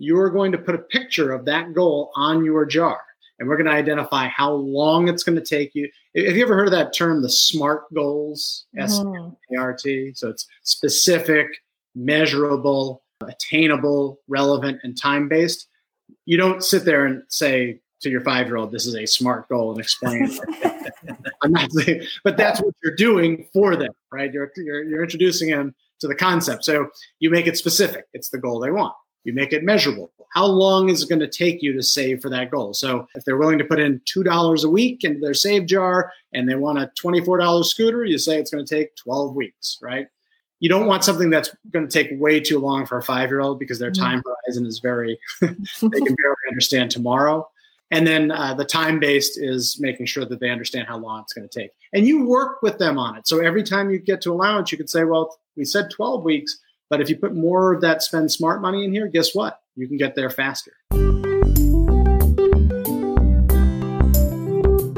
you're going to put a picture of that goal on your jar. And we're going to identify how long it's going to take you. Have you ever heard of that term, the SMART goals? S M A R T. Mm-hmm. So it's specific, measurable, attainable, relevant, and time based. You don't sit there and say to your five year old, this is a SMART goal and explain. I'm not saying, but that's what you're doing for them, right? You're, you're, you're introducing them to the concept. So you make it specific. It's the goal they want. You make it measurable. How long is it going to take you to save for that goal? So if they're willing to put in $2 a week into their save jar and they want a $24 scooter, you say it's going to take 12 weeks, right? You don't want something that's going to take way too long for a five year old because their mm-hmm. time horizon is very, they can barely understand tomorrow. And then uh, the time based is making sure that they understand how long it's going to take. And you work with them on it. So every time you get to allowance, you could say, well, we said 12 weeks, but if you put more of that spend smart money in here, guess what? You can get there faster.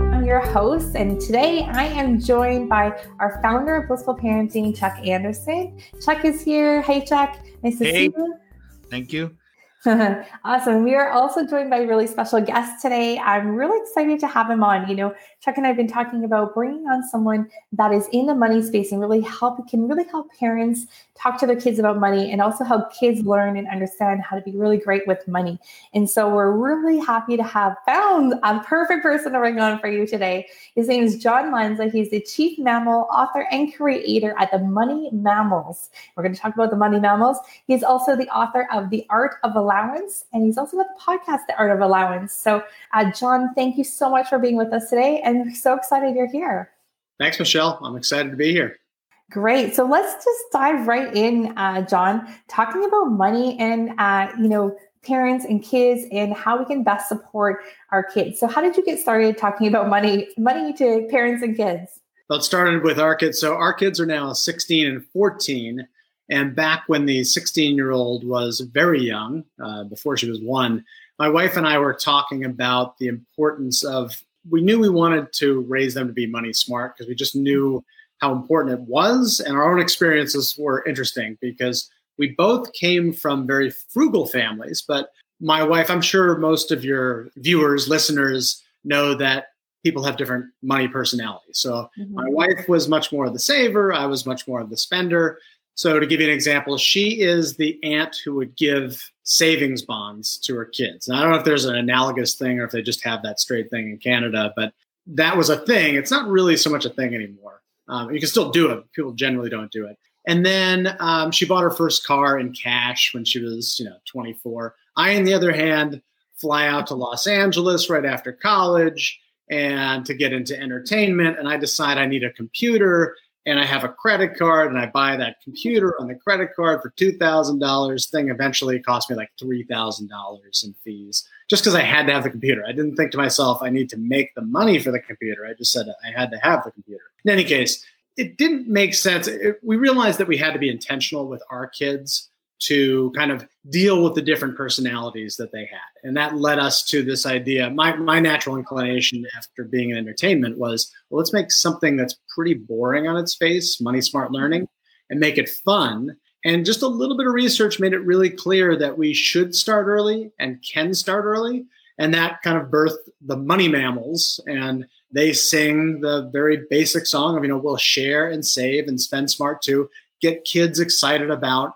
I'm your host, and today I am joined by our founder of Blissful Parenting, Chuck Anderson. Chuck is here. Hey, Chuck. Nice to hey. see you. Thank you. awesome. We are also joined by a really special guest today. I'm really excited to have him on. You know, Chuck and I have been talking about bringing on someone that is in the money space and really help can really help parents talk to their kids about money and also help kids learn and understand how to be really great with money. And so we're really happy to have found a perfect person to bring on for you today. His name is John Lanza. He's the chief mammal author and creator at the Money Mammals. We're going to talk about the Money Mammals. He's also the author of The Art of Allowance, and he's also got the podcast, The Art of Allowance. So, uh, John, thank you so much for being with us today, and so excited you're here. Thanks, Michelle. I'm excited to be here. Great. So let's just dive right in, uh, John, talking about money and, uh, you know, parents and kids and how we can best support our kids. So how did you get started talking about money, money to parents and kids? Well, it started with our kids. So our kids are now 16 and 14. And back when the 16 year old was very young, uh, before she was one, my wife and I were talking about the importance of, we knew we wanted to raise them to be money smart because we just knew how important it was. And our own experiences were interesting because we both came from very frugal families. But my wife, I'm sure most of your viewers, listeners know that people have different money personalities. So mm-hmm. my wife was much more of the saver, I was much more of the spender. So to give you an example, she is the aunt who would give savings bonds to her kids. Now, I don't know if there's an analogous thing or if they just have that straight thing in Canada, but that was a thing. It's not really so much a thing anymore. Um, you can still do it. People generally don't do it. And then um, she bought her first car in cash when she was, you know, 24. I, on the other hand, fly out to Los Angeles right after college and to get into entertainment. And I decide I need a computer and I have a credit card and I buy that computer on the credit card for $2,000. Thing eventually cost me like $3,000 in fees just because I had to have the computer. I didn't think to myself, I need to make the money for the computer. I just said I had to have the computer. In any case, it didn't make sense. It, we realized that we had to be intentional with our kids to kind of deal with the different personalities that they had. And that led us to this idea. My, my natural inclination after being in entertainment was, well, let's make something that's pretty boring on its face, money smart learning, and make it fun. And just a little bit of research made it really clear that we should start early and can start early. And that kind of birthed the money mammals. And they sing the very basic song of, you know, we'll share and save and spend smart to get kids excited about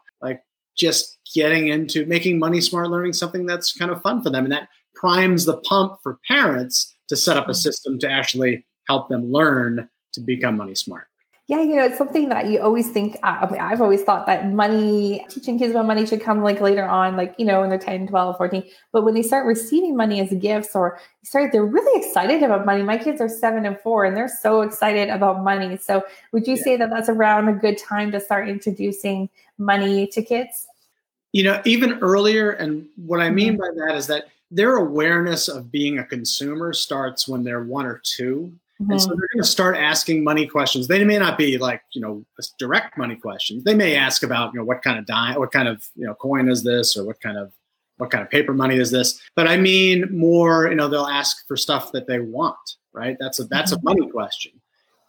just getting into making money smart learning something that's kind of fun for them. And that primes the pump for parents to set up a mm-hmm. system to actually help them learn to become money smart. Yeah, you know, it's something that you always think. I mean, I've always thought that money, teaching kids about money should come like later on, like, you know, when they're 10, 12, 14. But when they start receiving money as gifts or start, they're really excited about money. My kids are seven and four and they're so excited about money. So would you yeah. say that that's around a good time to start introducing money to kids? You know, even earlier. And what I mean mm-hmm. by that is that their awareness of being a consumer starts when they're one or two Mm-hmm. And so mm-hmm. they're going to start asking money questions. They may not be like, you know, direct money questions. They may ask about, you know, what kind of dime, what kind of, you know, coin is this or what kind of what kind of paper money is this? But I mean more, you know, they'll ask for stuff that they want, right? That's a that's mm-hmm. a money question.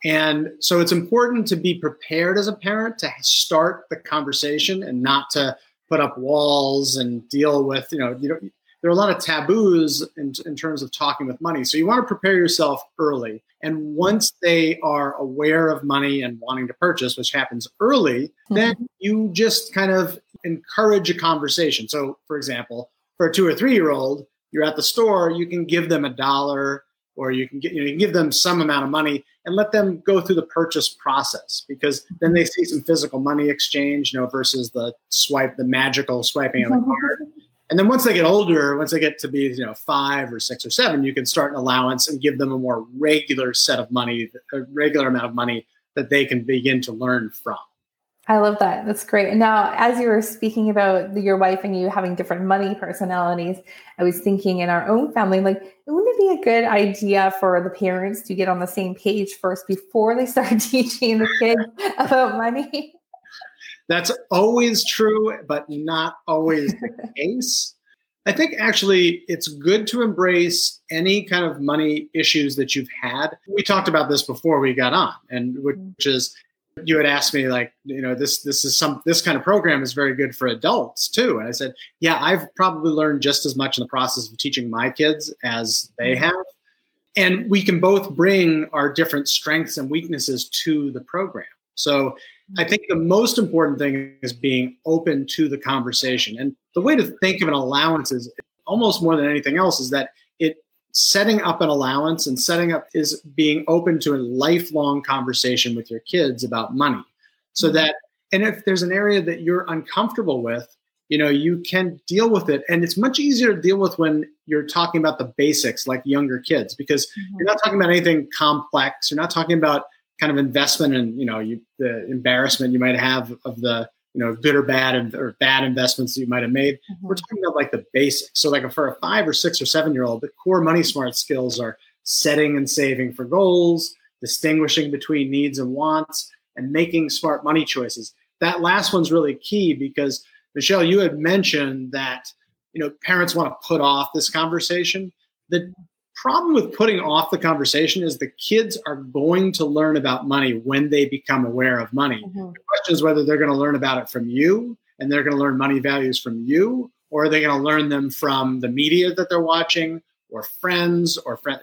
And so it's important to be prepared as a parent to start the conversation and not to put up walls and deal with, you know, you know there are a lot of taboos in, in terms of talking with money. So you want to prepare yourself early. And once they are aware of money and wanting to purchase, which happens early, mm-hmm. then you just kind of encourage a conversation. So, for example, for a two or three year old, you're at the store, you can give them a dollar or you can get you know you can give them some amount of money and let them go through the purchase process because then they see some physical money exchange you know versus the swipe the magical swiping of the card and then once they get older once they get to be you know five or six or seven you can start an allowance and give them a more regular set of money a regular amount of money that they can begin to learn from I love that. That's great. Now, as you were speaking about your wife and you having different money personalities, I was thinking in our own family, like, wouldn't it be a good idea for the parents to get on the same page first before they start teaching the kids about money? That's always true, but not always the case. I think actually it's good to embrace any kind of money issues that you've had. We talked about this before we got on, and which is you had asked me like you know this this is some this kind of program is very good for adults too and i said yeah i've probably learned just as much in the process of teaching my kids as they mm-hmm. have and we can both bring our different strengths and weaknesses to the program so i think the most important thing is being open to the conversation and the way to think of an allowance is almost more than anything else is that it setting up an allowance and setting up is being open to a lifelong conversation with your kids about money so mm-hmm. that and if there's an area that you're uncomfortable with you know you can deal with it and it's much easier to deal with when you're talking about the basics like younger kids because mm-hmm. you're not talking about anything complex you're not talking about kind of investment and you know you, the embarrassment you might have of the you know good or bad and or bad investments that you might have made. Mm-hmm. We're talking about like the basics. So like for a five or six or seven year old, the core money smart skills are setting and saving for goals, distinguishing between needs and wants, and making smart money choices. That last one's really key because Michelle, you had mentioned that you know parents want to put off this conversation. The problem with putting off the conversation is the kids are going to learn about money when they become aware of money. Mm-hmm. The question is whether they're going to learn about it from you and they're going to learn money values from you, or are they going to learn them from the media that they're watching or friends or friends.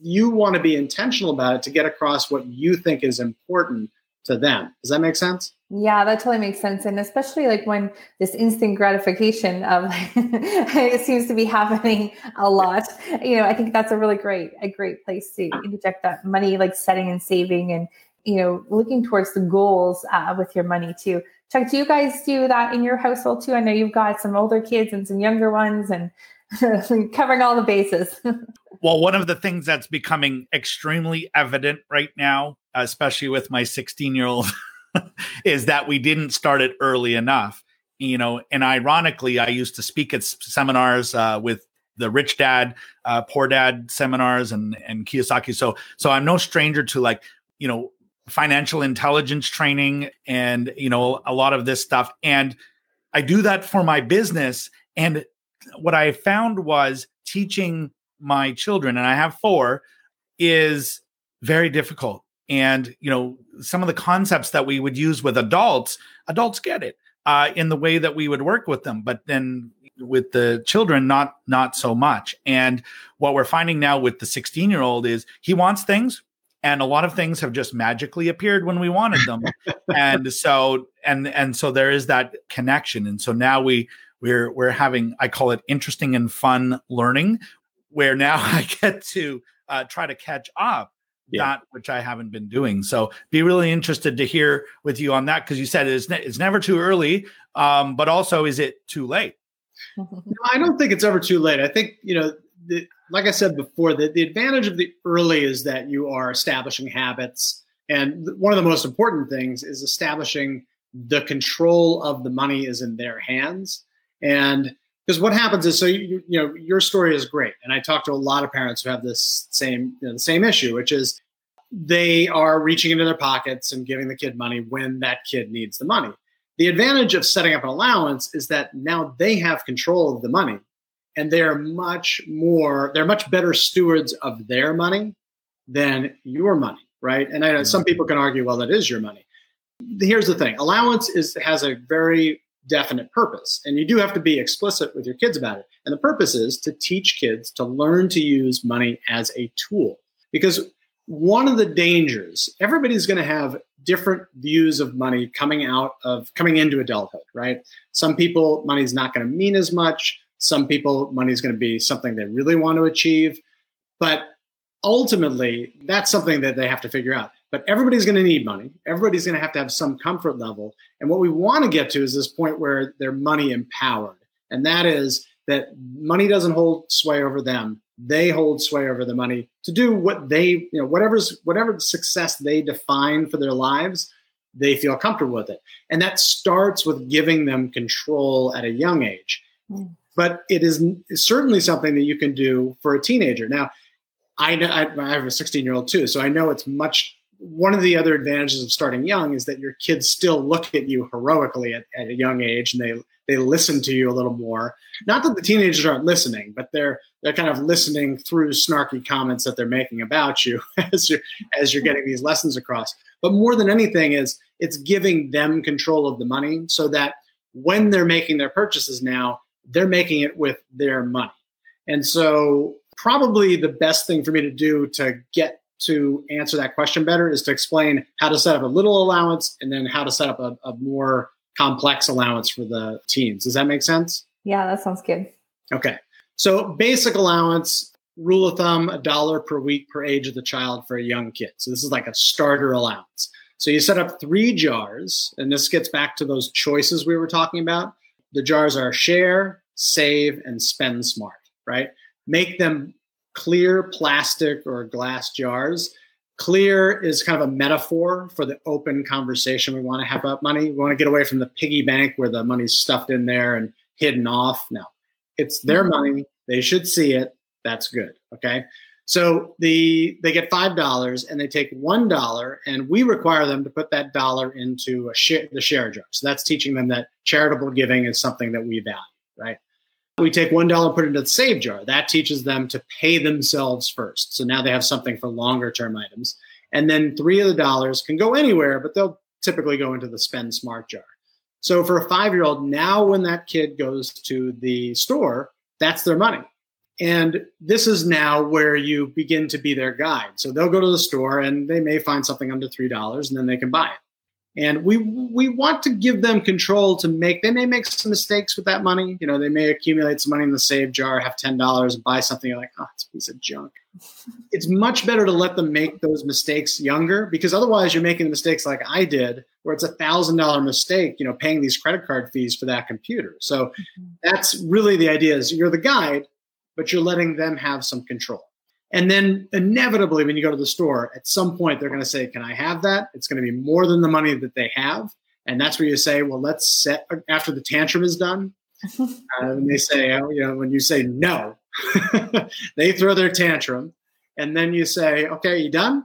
You want to be intentional about it to get across what you think is important to them. Does that make sense? Yeah, that totally makes sense. And especially like when this instant gratification of it seems to be happening a lot. You know, I think that's a really great, a great place to inject that money, like setting and saving and, you know, looking towards the goals uh, with your money too. Chuck, do you guys do that in your household too? I know you've got some older kids and some younger ones and covering all the bases. well, one of the things that's becoming extremely evident right now, especially with my 16 year old is that we didn't start it early enough. You know, and ironically, I used to speak at seminars uh, with the rich dad, uh, poor dad seminars, and and Kiyosaki. So so I'm no stranger to like you know financial intelligence training and you know a lot of this stuff. And I do that for my business. And what I found was teaching my children, and I have four, is very difficult. And you know some of the concepts that we would use with adults adults get it uh, in the way that we would work with them but then with the children not not so much. And what we're finding now with the 16 year old is he wants things and a lot of things have just magically appeared when we wanted them. And so and and so there is that connection. And so now we we're we're having i call it interesting and fun learning where now i get to uh, try to catch up yeah. not which I haven't been doing. So be really interested to hear with you on that because you said it's ne- it's never too early, um, but also is it too late? no, I don't think it's ever too late. I think you know, the, like I said before, the, the advantage of the early is that you are establishing habits, and one of the most important things is establishing the control of the money is in their hands and because what happens is so you, you know your story is great. And i talk to a lot of parents who have this same you know, the same issue which is they are reaching into their pockets and giving the kid money when that kid needs the money. The advantage of setting up an allowance is that now they have control of the money and they're much more they're much better stewards of their money than your money right? And i know some people can argue well that is your money. Here's the thing. Allowance is has a very definite purpose. And you do have to be explicit with your kids about it. And the purpose is to teach kids to learn to use money as a tool. Because one of the dangers, everybody's going to have different views of money coming out of coming into adulthood, right? Some people, money's not going to mean as much. Some people, money's going to be something they really want to achieve. But ultimately, that's something that they have to figure out. But everybody's going to need money. Everybody's going to have to have some comfort level. And what we want to get to is this point where they're money empowered. And that is that money doesn't hold sway over them. They hold sway over the money to do what they, you know, whatever's whatever success they define for their lives, they feel comfortable with it. And that starts with giving them control at a young age. Mm. But it is certainly something that you can do for a teenager. Now, I, I, I have a 16 year old too, so I know it's much one of the other advantages of starting young is that your kids still look at you heroically at, at, a young age and they they listen to you a little more. Not that the teenagers aren't listening but they're they're kind of listening through snarky comments that they're making about you as you're as you're getting these lessons across. But more than anything is it's giving them control of the money so that when they're making their purchases now they're making it with their money. And so probably the best thing for me to do to get to answer that question better is to explain how to set up a little allowance and then how to set up a, a more complex allowance for the teens. Does that make sense? Yeah, that sounds good. Okay. So, basic allowance, rule of thumb, a dollar per week per age of the child for a young kid. So, this is like a starter allowance. So, you set up three jars, and this gets back to those choices we were talking about. The jars are share, save, and spend smart, right? Make them clear plastic or glass jars. Clear is kind of a metaphor for the open conversation we want to have about money. We want to get away from the piggy bank where the money's stuffed in there and hidden off. No, it's their mm-hmm. money. They should see it. That's good. Okay. So the they get five dollars and they take one dollar, and we require them to put that dollar into a share, the share jar. So that's teaching them that charitable giving is something that we value, right? We take one dollar, put it into the save jar. That teaches them to pay themselves first. So now they have something for longer term items. And then three of the dollars can go anywhere, but they'll typically go into the spend smart jar. So for a five year old, now when that kid goes to the store, that's their money. And this is now where you begin to be their guide. So they'll go to the store and they may find something under $3 and then they can buy it and we we want to give them control to make they may make some mistakes with that money. You know they may accumulate some money in the save jar have $10 and buy something you're like oh it's a piece of junk. It's much better to let them make those mistakes younger because otherwise you're making mistakes like i did where it's a thousand dollar mistake you know paying these credit card fees for that computer. So mm-hmm. that's really the idea is you're the guide but you're letting them have some control and then inevitably, when you go to the store, at some point they're going to say, Can I have that? It's going to be more than the money that they have. And that's where you say, Well, let's set after the tantrum is done. uh, and they say, oh, You know, when you say no, they throw their tantrum. And then you say, Okay, you done?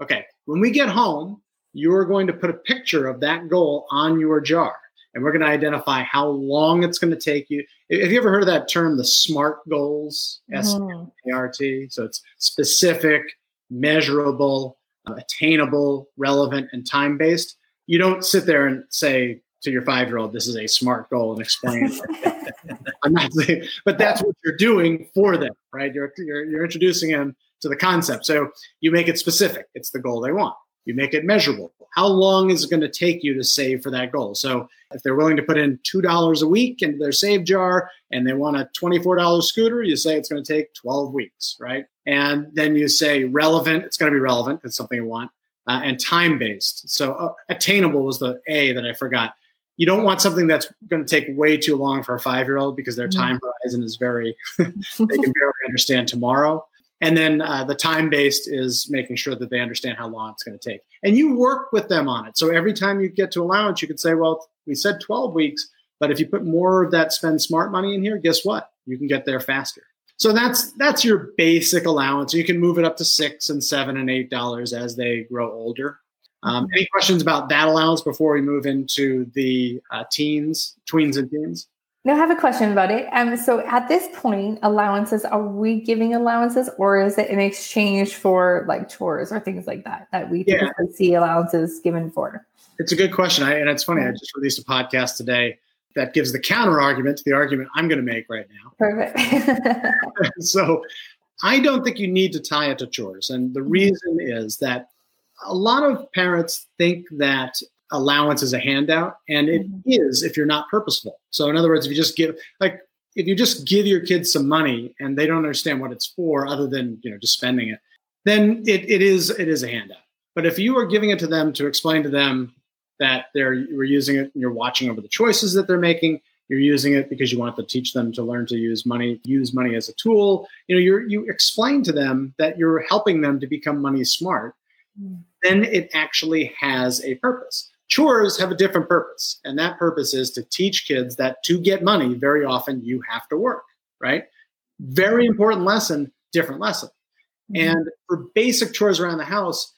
Okay, when we get home, you're going to put a picture of that goal on your jar and we're going to identify how long it's going to take you. Have you ever heard of that term, the SMART goals? S M A R T. So it's specific, measurable, uh, attainable, relevant, and time based. You don't sit there and say to your five year old, "This is a SMART goal," and explain. I'm not saying, but that's what you're doing for them, right? You're, you're you're introducing them to the concept. So you make it specific. It's the goal they want. You make it measurable. How long is it going to take you to save for that goal? So if they're willing to put in $2 a week into their save jar and they want a $24 scooter, you say it's going to take 12 weeks, right? And then you say relevant, it's going to be relevant, it's something you want, uh, and time based. So uh, attainable was the A that I forgot. You don't want something that's going to take way too long for a five year old because their mm-hmm. time horizon is very, they can barely understand tomorrow. And then uh, the time based is making sure that they understand how long it's going to take. And you work with them on it. So every time you get to allowance, you could say, well, we said 12 weeks, but if you put more of that spend smart money in here, guess what? You can get there faster. So that's that's your basic allowance. You can move it up to six and seven and eight dollars as they grow older. Um, any questions about that allowance before we move into the uh, teens, tweens, and teens? Now, I have a question about it. Um, so at this point, allowances, are we giving allowances or is it in exchange for like chores or things like that that we yeah. typically see allowances given for? It's a good question. I, and it's funny, I just released a podcast today that gives the counter argument to the argument I'm going to make right now. Perfect. so I don't think you need to tie it to chores. And the Mm-hmm. reason is that a lot of parents think that allowance is a handout, and it Mhm. is if you're not purposeful. So, in other words, if you just give, like, if you just give your kids some money and they don't understand what it's for, other than you know just spending it, then it, it is it is a handout. But if you are giving it to them to explain to them that they're you're using it, and you're watching over the choices that they're making, you're using it because you want to teach them to learn to use money, use money as a tool. You know, you you explain to them that you're helping them to become money smart. Mm. Then it actually has a purpose. Chores have a different purpose, and that purpose is to teach kids that to get money, very often you have to work. Right? Very important lesson, different lesson. And for basic chores around the house,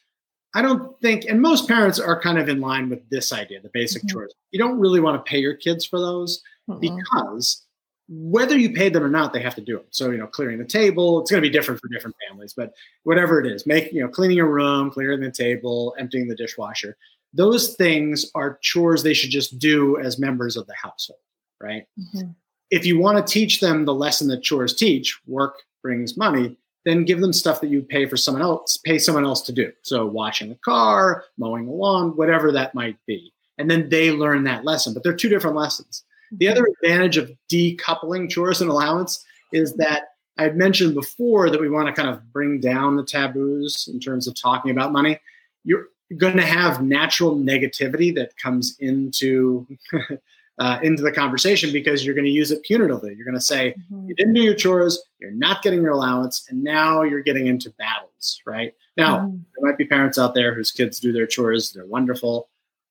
I don't think, and most parents are kind of in line with this idea, the basic Mhm. chores. You don't really want to pay your kids for those Mhm. because whether you paid them or not, they have to do them. So, you know, clearing the table, it's going to be different for different families, but whatever it is, make, you know, cleaning your room, clearing the table, emptying the dishwasher, those things are chores they should just do as members of the household, right? Mhm. if you want to teach them the lesson that chores teach, work brings money, then give them stuff that you pay for someone else, pay someone else to do. So washing the car, mowing the lawn, whatever that might be. And then they learn that lesson. But they're two different lessons. The other advantage of decoupling chores and allowance is that I had mentioned before that we want to kind of bring down the taboos in terms of talking about money. You're going to have natural negativity that comes into uh, into the conversation because you're going to use it punitively. You're going to say Mhm. you didn't do your chores, you're not getting your allowance, and now you're getting into battles. Right now, Mhm. there might be parents out there whose kids do their chores. They're wonderful.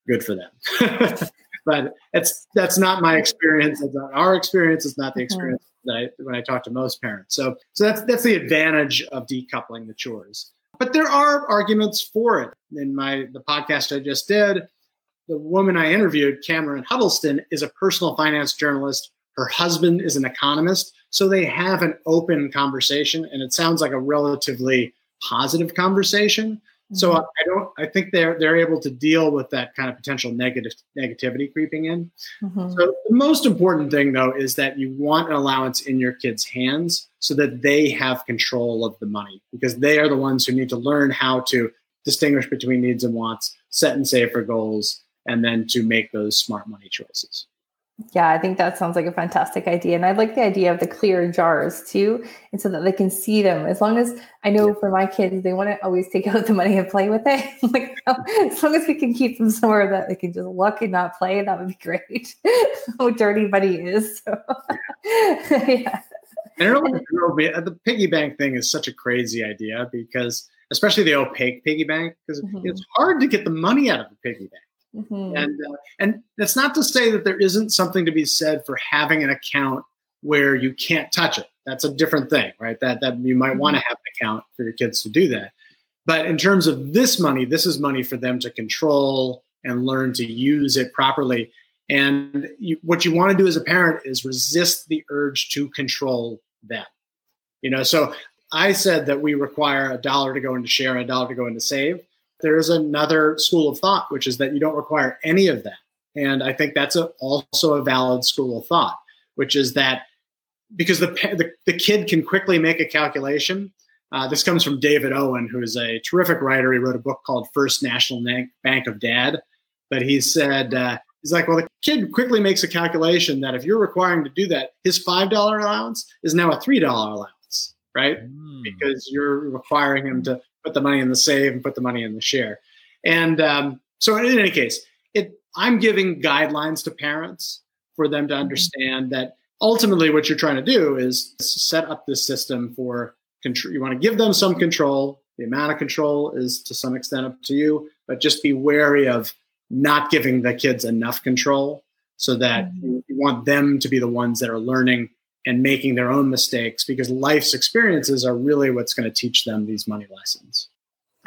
Good for them. but it's that's not my experience. That's not our experience. It's not the Mhm. experience that I, when I talk to most parents. So so that's that's the advantage of decoupling the chores. But there are arguments for it. In my the podcast I just did, the woman I interviewed, Cameron Huddleston, is a personal finance journalist. Her husband is an economist. So they have an open conversation, and it sounds like a relatively positive conversation. So I I don't. I think they're they're able to deal with that kind of potential negative negativity creeping in. Mhm. So the most important thing, though, is that you want an allowance in your kids' hands so that they have control of the money because they are the ones who need to learn how to distinguish between needs and wants, set and save for goals, and then to make those smart money choices. Yeah, I think that sounds like a fantastic idea. And I like the idea of the clear jars too, and so that they can see them. As long as I know for my kids, they want to always take out the money and play with it. like, as long as we can keep them somewhere that they can just look and not play, that would be great. How dirty money is. So, yeah. And it always drove me. The piggy bank thing is such a crazy idea because, especially the opaque piggy bank, because Mhm. it's hard to get the money out of the piggy bank. Mhm. And uh, and that's not to say that there isn't something to be said for having an account where you can't touch it. That's a different thing, right? That that you might want to have an account for your kids to do that. But in terms of this money, this is money for them to control and learn to use it properly. And you, what you want to do as a parent is resist the urge to control them. You know, so I said that we require a dollar to go into share a dollar to go into save there is another school of thought, which is that you don't require any of that. And I think that's a, also a valid school of thought, which is that because the, the, the kid can quickly make a calculation. Uh, this comes from David Owen, who is a terrific writer. He wrote a book called First National Bank of Dad. But he said, uh, he's like, well, the kid quickly makes a calculation that if you're requiring to do that, his $5 allowance is now a $3 allowance, right? Hmm. because you're requiring him to put the money in the save and put the money in the share. And um, so, in any case, it I'm giving guidelines to parents for them to understand that ultimately what you're trying to do is set up this system for control. You want to give them some control. The amount of control is to some extent up to you, but just be wary of not giving the kids enough control so that Mhm. you, you want them to be the ones that are learning and making their own mistakes because life's experiences are really what's going to teach them these money lessons.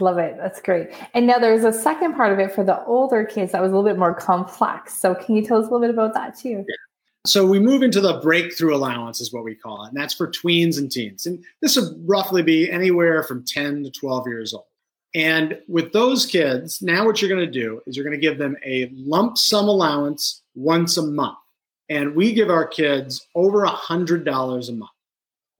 Love it. That's great. And now there's a second part of it for the older kids that was a little bit more complex. So can you tell us a little bit about that too? So we move into the breakthrough allowance, is what we call it, and that's for tweens and teens. And this would roughly be anywhere from 10 to 12 years old. And with those kids, now what you're going to do is you're going to give them a lump sum allowance once a month. And we give our kids over a hundred dollars a month.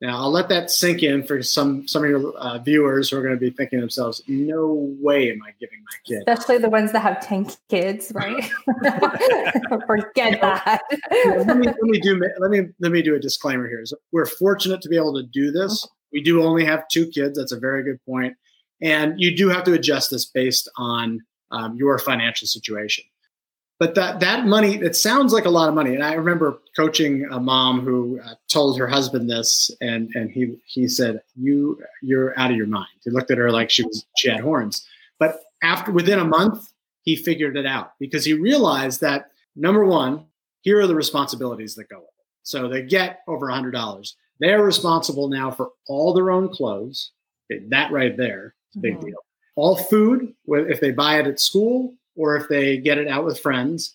Now, I'll let that sink in for some some of your uh, viewers who are going to be thinking to themselves, "No way am I giving my kid." Especially the ones that have ten kids, right? Forget that. let, me, let me do let me let me do a disclaimer here. So we're fortunate to be able to do this. We do only have two kids. That's a very good point. point, and you do have to adjust this based on um, your financial situation but that that money it sounds like a lot of money. And i remember coaching a mom who uh, told her husband this and and he he said you you're out of your mind. He looked at her like she was she had horns. But after within a month he figured it out because he realized that number one here are the responsibilities that go with it. So they get over a hundred dollars. They're responsible now for all their own clothes. That right there big mm-hmm. deal. All food if they buy it at school or if they get it out with friends,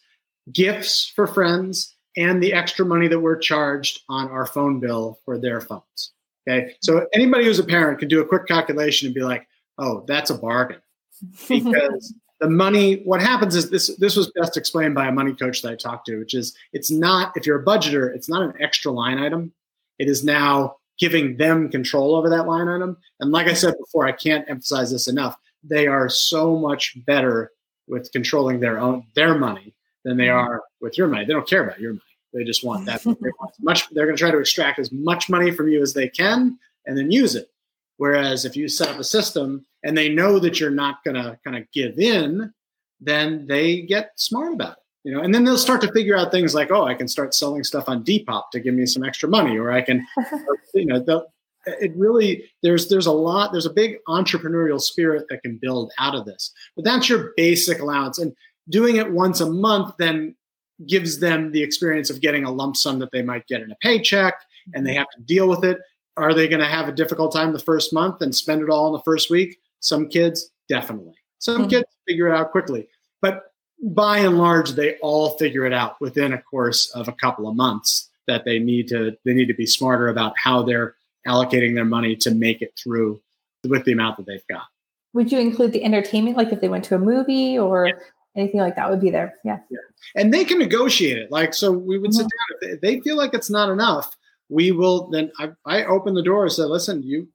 gifts for friends, and the extra money that we're charged on our phone bill for their phones. Okay. So anybody who's a parent can do a quick calculation and be like, oh, that's a bargain. Because the money, what happens is this this was best explained by a money coach that I talked to, which is it's not, if you're a budgeter, it's not an extra line item. It is now giving them control over that line item. And like I said before, I can't emphasize this enough. They are so much better with controlling their own their money than they mm-hmm. are with your money. They don't care about your money. They just want that. they want much. They're going to try to extract as much money from you as they can and then use it. Whereas if you set up a system and they know that you're not going to kind of give in, then they get smart about it. You know, and then they'll start to figure out things like, oh, I can start selling stuff on Depop to give me some extra money, or I can, you know, it really there's there's a lot there's a big entrepreneurial spirit that can build out of this but that's your basic allowance and doing it once a month then gives them the experience of getting a lump sum that they might get in a paycheck and they have to deal with it. Are they going to have a difficult time the first month and spend it all in the first week? Some kids definitely. Some mm-hmm. kids figure it out quickly but by and large they all figure it out within a course of a couple of months that they need to they need to be smarter about how they're allocating their money to make it through with the amount that they've got. Would you include the entertainment, like if they went to a movie or yeah. anything like that, would be there? Yeah. yeah. And they can negotiate it. Like, so we would mm-hmm. sit down. If they feel like it's not enough, we will then. I, I open the door and say, "Listen, you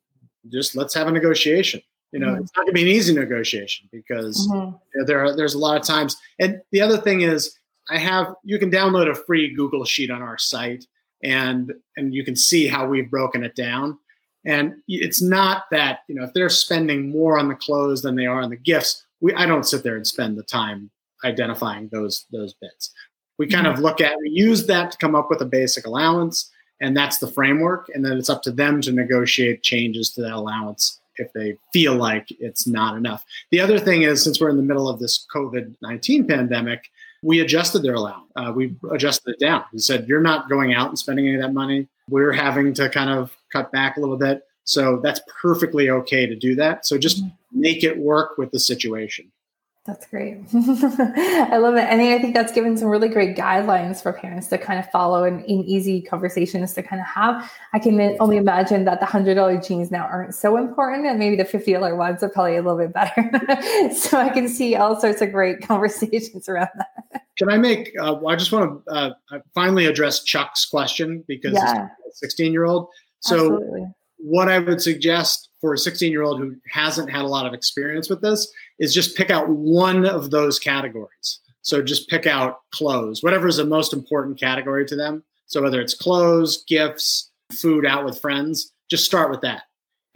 just let's have a negotiation." You know, mm-hmm. it's not going to be an easy negotiation because mm-hmm. you know, there are there's a lot of times. And the other thing is, I have you can download a free Google sheet on our site and and you can see how we've broken it down. And it's not that you know if they're spending more on the clothes than they are on the gifts we i don't sit there and spend the time identifying those those bits. We kind mm-hmm. of look at we use that to come up with a basic allowance and that's the framework and then it's up to them to negotiate changes to that allowance if they feel like it's not enough. The other thing is since we're in the middle of this covid-19 pandemic we adjusted their allowance. Uh, we adjusted it down. We said, you're not going out and spending any of that money. We're having to kind of cut back a little bit. So that's perfectly okay to do that. So just mm-hmm. make it work with the situation. That's great. I love it. And I think that's given some really great guidelines for parents to kind of follow and in easy conversations to kind of have. I can only imagine that the $100 jeans now aren't so important and maybe the $50 ones are probably a little bit better. so I can see all sorts of great conversations around that. Can I make, uh, I just want to uh, finally address Chuck's question because yeah. 16 year old. So Absolutely. what I would suggest for a 16 year old who hasn't had a lot of experience with this is just pick out one of those categories. So just pick out clothes, whatever is the most important category to them. So whether it's clothes, gifts, food out with friends, just start with that.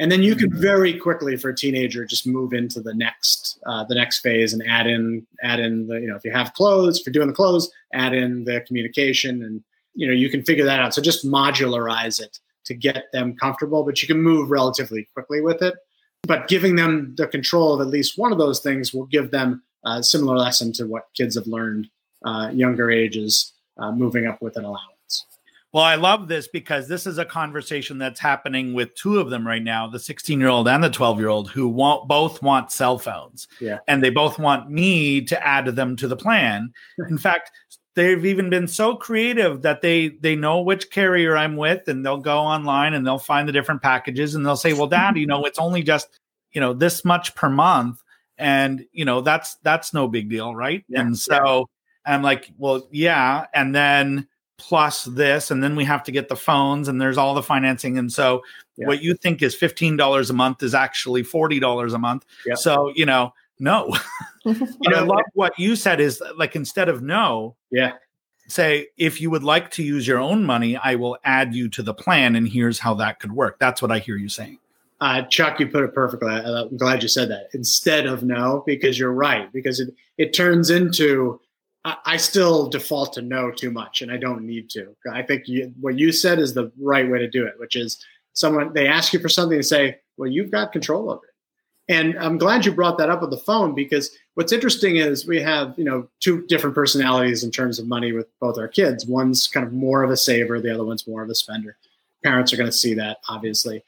And then you can mm-hmm. very quickly for a teenager just move into the next uh, the next phase and add in add in the you know if you have clothes if you're doing the clothes add in the communication and you know you can figure that out. So just modularize it to get them comfortable, but you can move relatively quickly with it but giving them the control of at least one of those things will give them a similar lesson to what kids have learned uh, younger ages uh, moving up with an allowance. Well, I love this because this is a conversation that's happening with two of them right now, the 16 year old and the 12 year old, who want both want cell phones. Yeah. And they both want me to add them to the plan. In fact, they've even been so creative that they they know which carrier I'm with and they'll go online and they'll find the different packages and they'll say, "Well, dad, you know, it's only just, you know, this much per month." And, you know, that's that's no big deal, right? Yeah, and so. I'm like, "Well, yeah." And then plus this and then we have to get the phones and there's all the financing and so yeah. what you think is $15 a month is actually $40 a month yeah. so you know no know i love what you said is like instead of no yeah say if you would like to use your own money i will add you to the plan and here's how that could work that's what i hear you saying uh, Chuck, you put it perfectly. I'm glad you said that instead of no, because you're right. Because it, it turns into I still default to no too much, and I don't need to. I think you, what you said is the right way to do it, which is someone they ask you for something and say, "Well, you've got control of it." And I'm glad you brought that up with the phone because what's interesting is we have you know two different personalities in terms of money with both our kids. One's kind of more of a saver, the other one's more of a spender. Parents are going to see that obviously,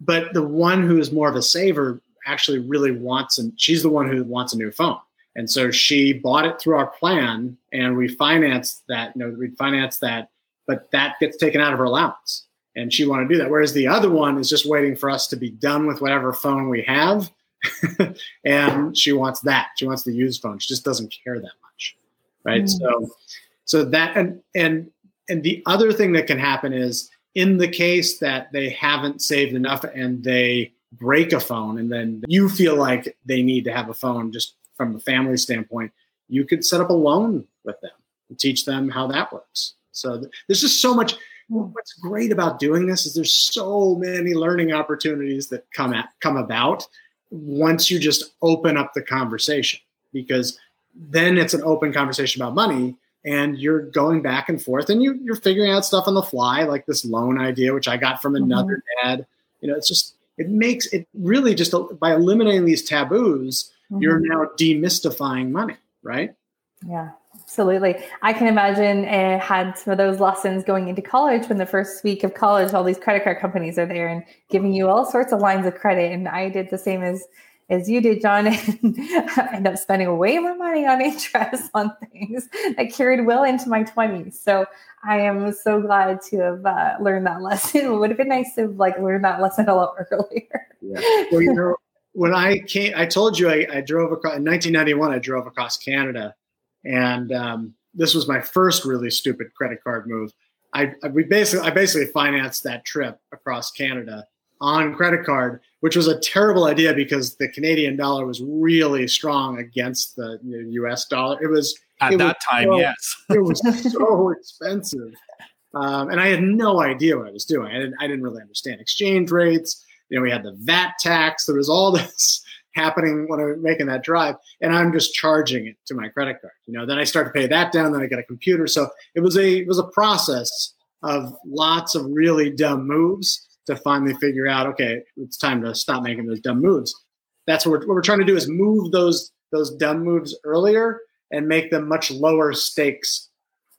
but the one who is more of a saver actually really wants, and she's the one who wants a new phone and so she bought it through our plan and we financed that, you know, we financed that, but that gets taken out of her allowance. And she wanted to do that. Whereas the other one is just waiting for us to be done with whatever phone we have. and she wants that. She wants the used phone. She just doesn't care that much. Right. Mm. So so that and and and the other thing that can happen is in the case that they haven't saved enough and they break a phone and then you feel like they need to have a phone just from a family standpoint, you could set up a loan with them and teach them how that works. So th- there's just so much. What's great about doing this is there's so many learning opportunities that come at come about once you just open up the conversation because then it's an open conversation about money and you're going back and forth and you, you're figuring out stuff on the fly like this loan idea which i got from mm-hmm. another mm-hmm. dad you know it's just it makes it really just by eliminating these taboos mm-hmm. you're now demystifying money, right? Yeah, absolutely. I can imagine uh, had some of those lessons going into college when the first week of college, all these credit card companies are there and giving you all sorts of lines of credit. And I did the same as as you did, John, and I ended up spending way more money on interest on things that carried well into my 20s. So I am so glad to have uh, learned that lesson. It would have been nice to have like learned that lesson a lot earlier. Yeah. Well, you know, when I came, I told you I, I, drove across in 1991. I drove across Canada, and um, this was my first really stupid credit card move. I, I, we basically I basically financed that trip across Canada on credit card, which was a terrible idea because the Canadian dollar was really strong against the, U.S. dollar. It was at it that was time, so, yes, it was so expensive, um, and I had no idea what I was doing. I didn't I didn't really understand exchange rates you know, we had the VAT tax. There was all this happening when I was making that drive, and I'm just charging it to my credit card. You know, then I start to pay that down. Then I get a computer. So it was a it was a process of lots of really dumb moves to finally figure out, okay, it's time to stop making those dumb moves. That's what we're, what we're trying to do is move those those dumb moves earlier and make them much lower stakes,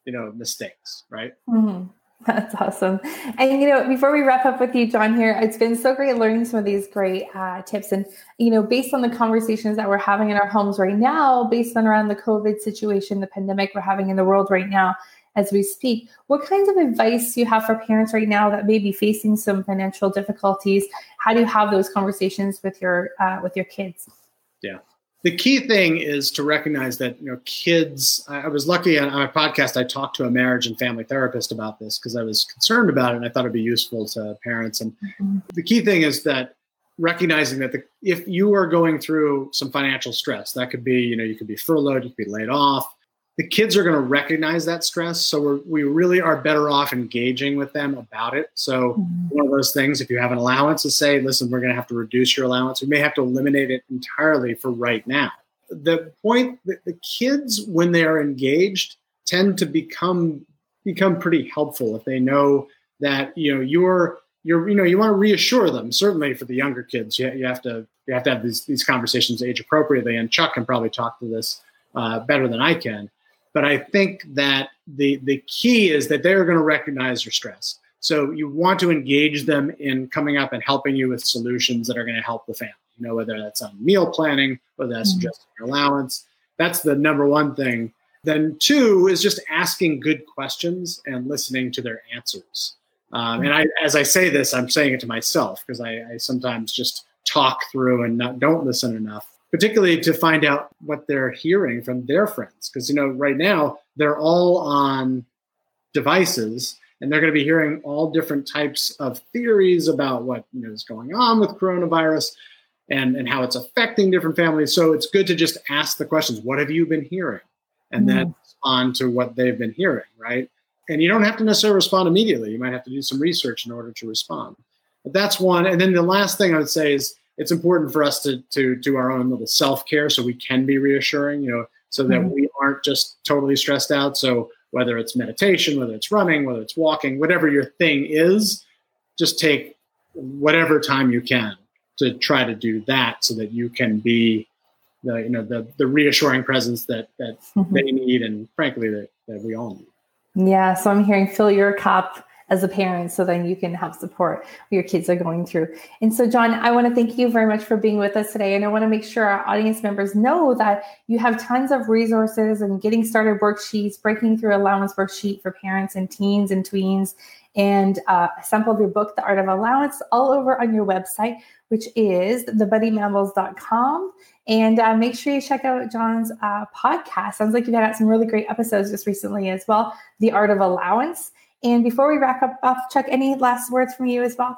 you know, mistakes, right? Mm-hmm. That's awesome. And, you know, before we wrap up with you, John, here, it's been so great learning some of these great uh, tips. And, you know, based on the conversations that we're having in our homes right now, based on around the COVID situation, the pandemic we're having in the world right now, as we speak, what kinds of advice do you have for parents right now that may be facing some financial difficulties? How do you have those conversations with your uh, with your kids? Yeah the key thing is to recognize that you know kids i was lucky on, my podcast i talked to a marriage and family therapist about this because i was concerned about it and i thought it'd be useful to parents and mm-hmm. the key thing is that recognizing that the, if you are going through some financial stress that could be you know you could be furloughed you could be laid off the kids are going to recognize that stress. So we're, we really are better off engaging with them about it. So mm-hmm. one of those things, if you have an allowance, to say, listen, we're going to have to reduce your allowance. We may have to eliminate it entirely for right now. The point that the kids, when they are engaged, tend to become become pretty helpful if they know that you know you're you're you know you want to reassure them. Certainly for the younger kids, you, you have to you have to have these these conversations age appropriately. And Chuck can probably talk to this uh, better than I can but I think that the the key is that they're going to recognize your stress. So you want to engage them in coming up and helping you with solutions that are going to help the family. You know, whether that's on meal planning, whether that's mm-hmm. adjusting your allowance. That's the number one thing. Then two is just asking good questions and listening to their answers. Um, and I, as I say this, I'm saying it to myself because I, I sometimes just talk through and not, don't listen enough particularly to find out what they're hearing from their friends. Because, you know, right now they're all on devices and they're going to be hearing all different types of theories about what you know, is going on with coronavirus and, and how it's affecting different families. So it's good to just ask the questions what have you been hearing? And mm. then respond to what they've been hearing, right? And you don't have to necessarily respond immediately. You might have to do some research in order to respond. But that's one. And then the last thing I would say is it's important for us to, to do our own little self care so we can be reassuring, you know, so that mm. we aren't just totally stressed out. So whether it's meditation, whether it's running, whether it's walking, whatever your thing is, just take whatever time you can to try to do that so that you can be the you know the the reassuring presence that that mm-hmm. they need and frankly that, that we all need. Yeah, so I'm hearing fill your cup as a parent so then you can have support your kids are going through. And so, John, I want to thank you very much for being with us today. And I want to make sure our audience members know that you have tons of resources and getting started worksheets, breaking through allowance worksheet for parents and teens and tweens, and uh, a sample of your book, The Art of Allowance, all over on your website, which is themoneymammals.com. And uh, make sure you check out John's uh, podcast. Sounds like you've got some really great episodes just recently as well. The Art of Allowance. And before we wrap up, off, Chuck, any last words from you as well?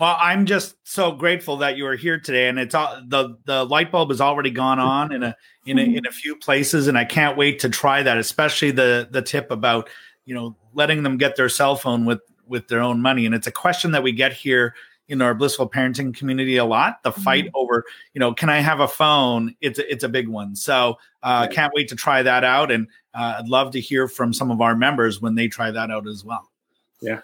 Well, I'm just so grateful that you are here today, and it's all the the light bulb has already gone on in a in a, in a few places, and I can't wait to try that. Especially the the tip about you know letting them get their cell phone with with their own money, and it's a question that we get here in our blissful parenting community a lot. The mm-hmm. fight over, you know, can I have a phone? It's a, it's a big one. So uh, right. can't wait to try that out, and uh, I'd love to hear from some of our members when they try that out as well. Yeah.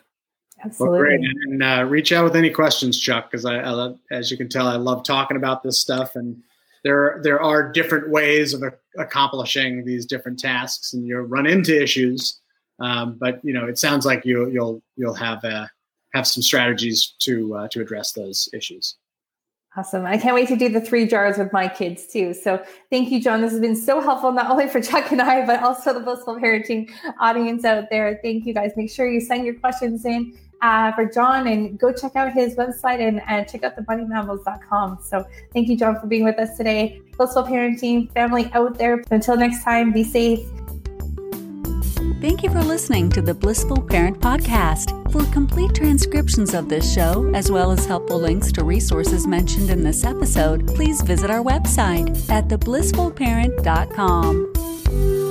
Absolutely. Well, great. And uh, reach out with any questions, Chuck, because I, I love, as you can tell, I love talking about this stuff. And there, there are different ways of accomplishing these different tasks, and you'll run into issues. Um, but you know, it sounds like you, you'll you'll have a, have some strategies to uh, to address those issues. Awesome. I can't wait to do the three jars with my kids too. So thank you, John. This has been so helpful, not only for Chuck and I, but also the blissful parenting audience out there. Thank you guys. Make sure you send your questions in uh, for John and go check out his website and, and check out themoneymammals.com. So thank you, John, for being with us today. Blissful parenting family out there. Until next time, be safe. Thank you for listening to the Blissful Parent Podcast. For complete transcriptions of this show, as well as helpful links to resources mentioned in this episode, please visit our website at theblissfulparent.com.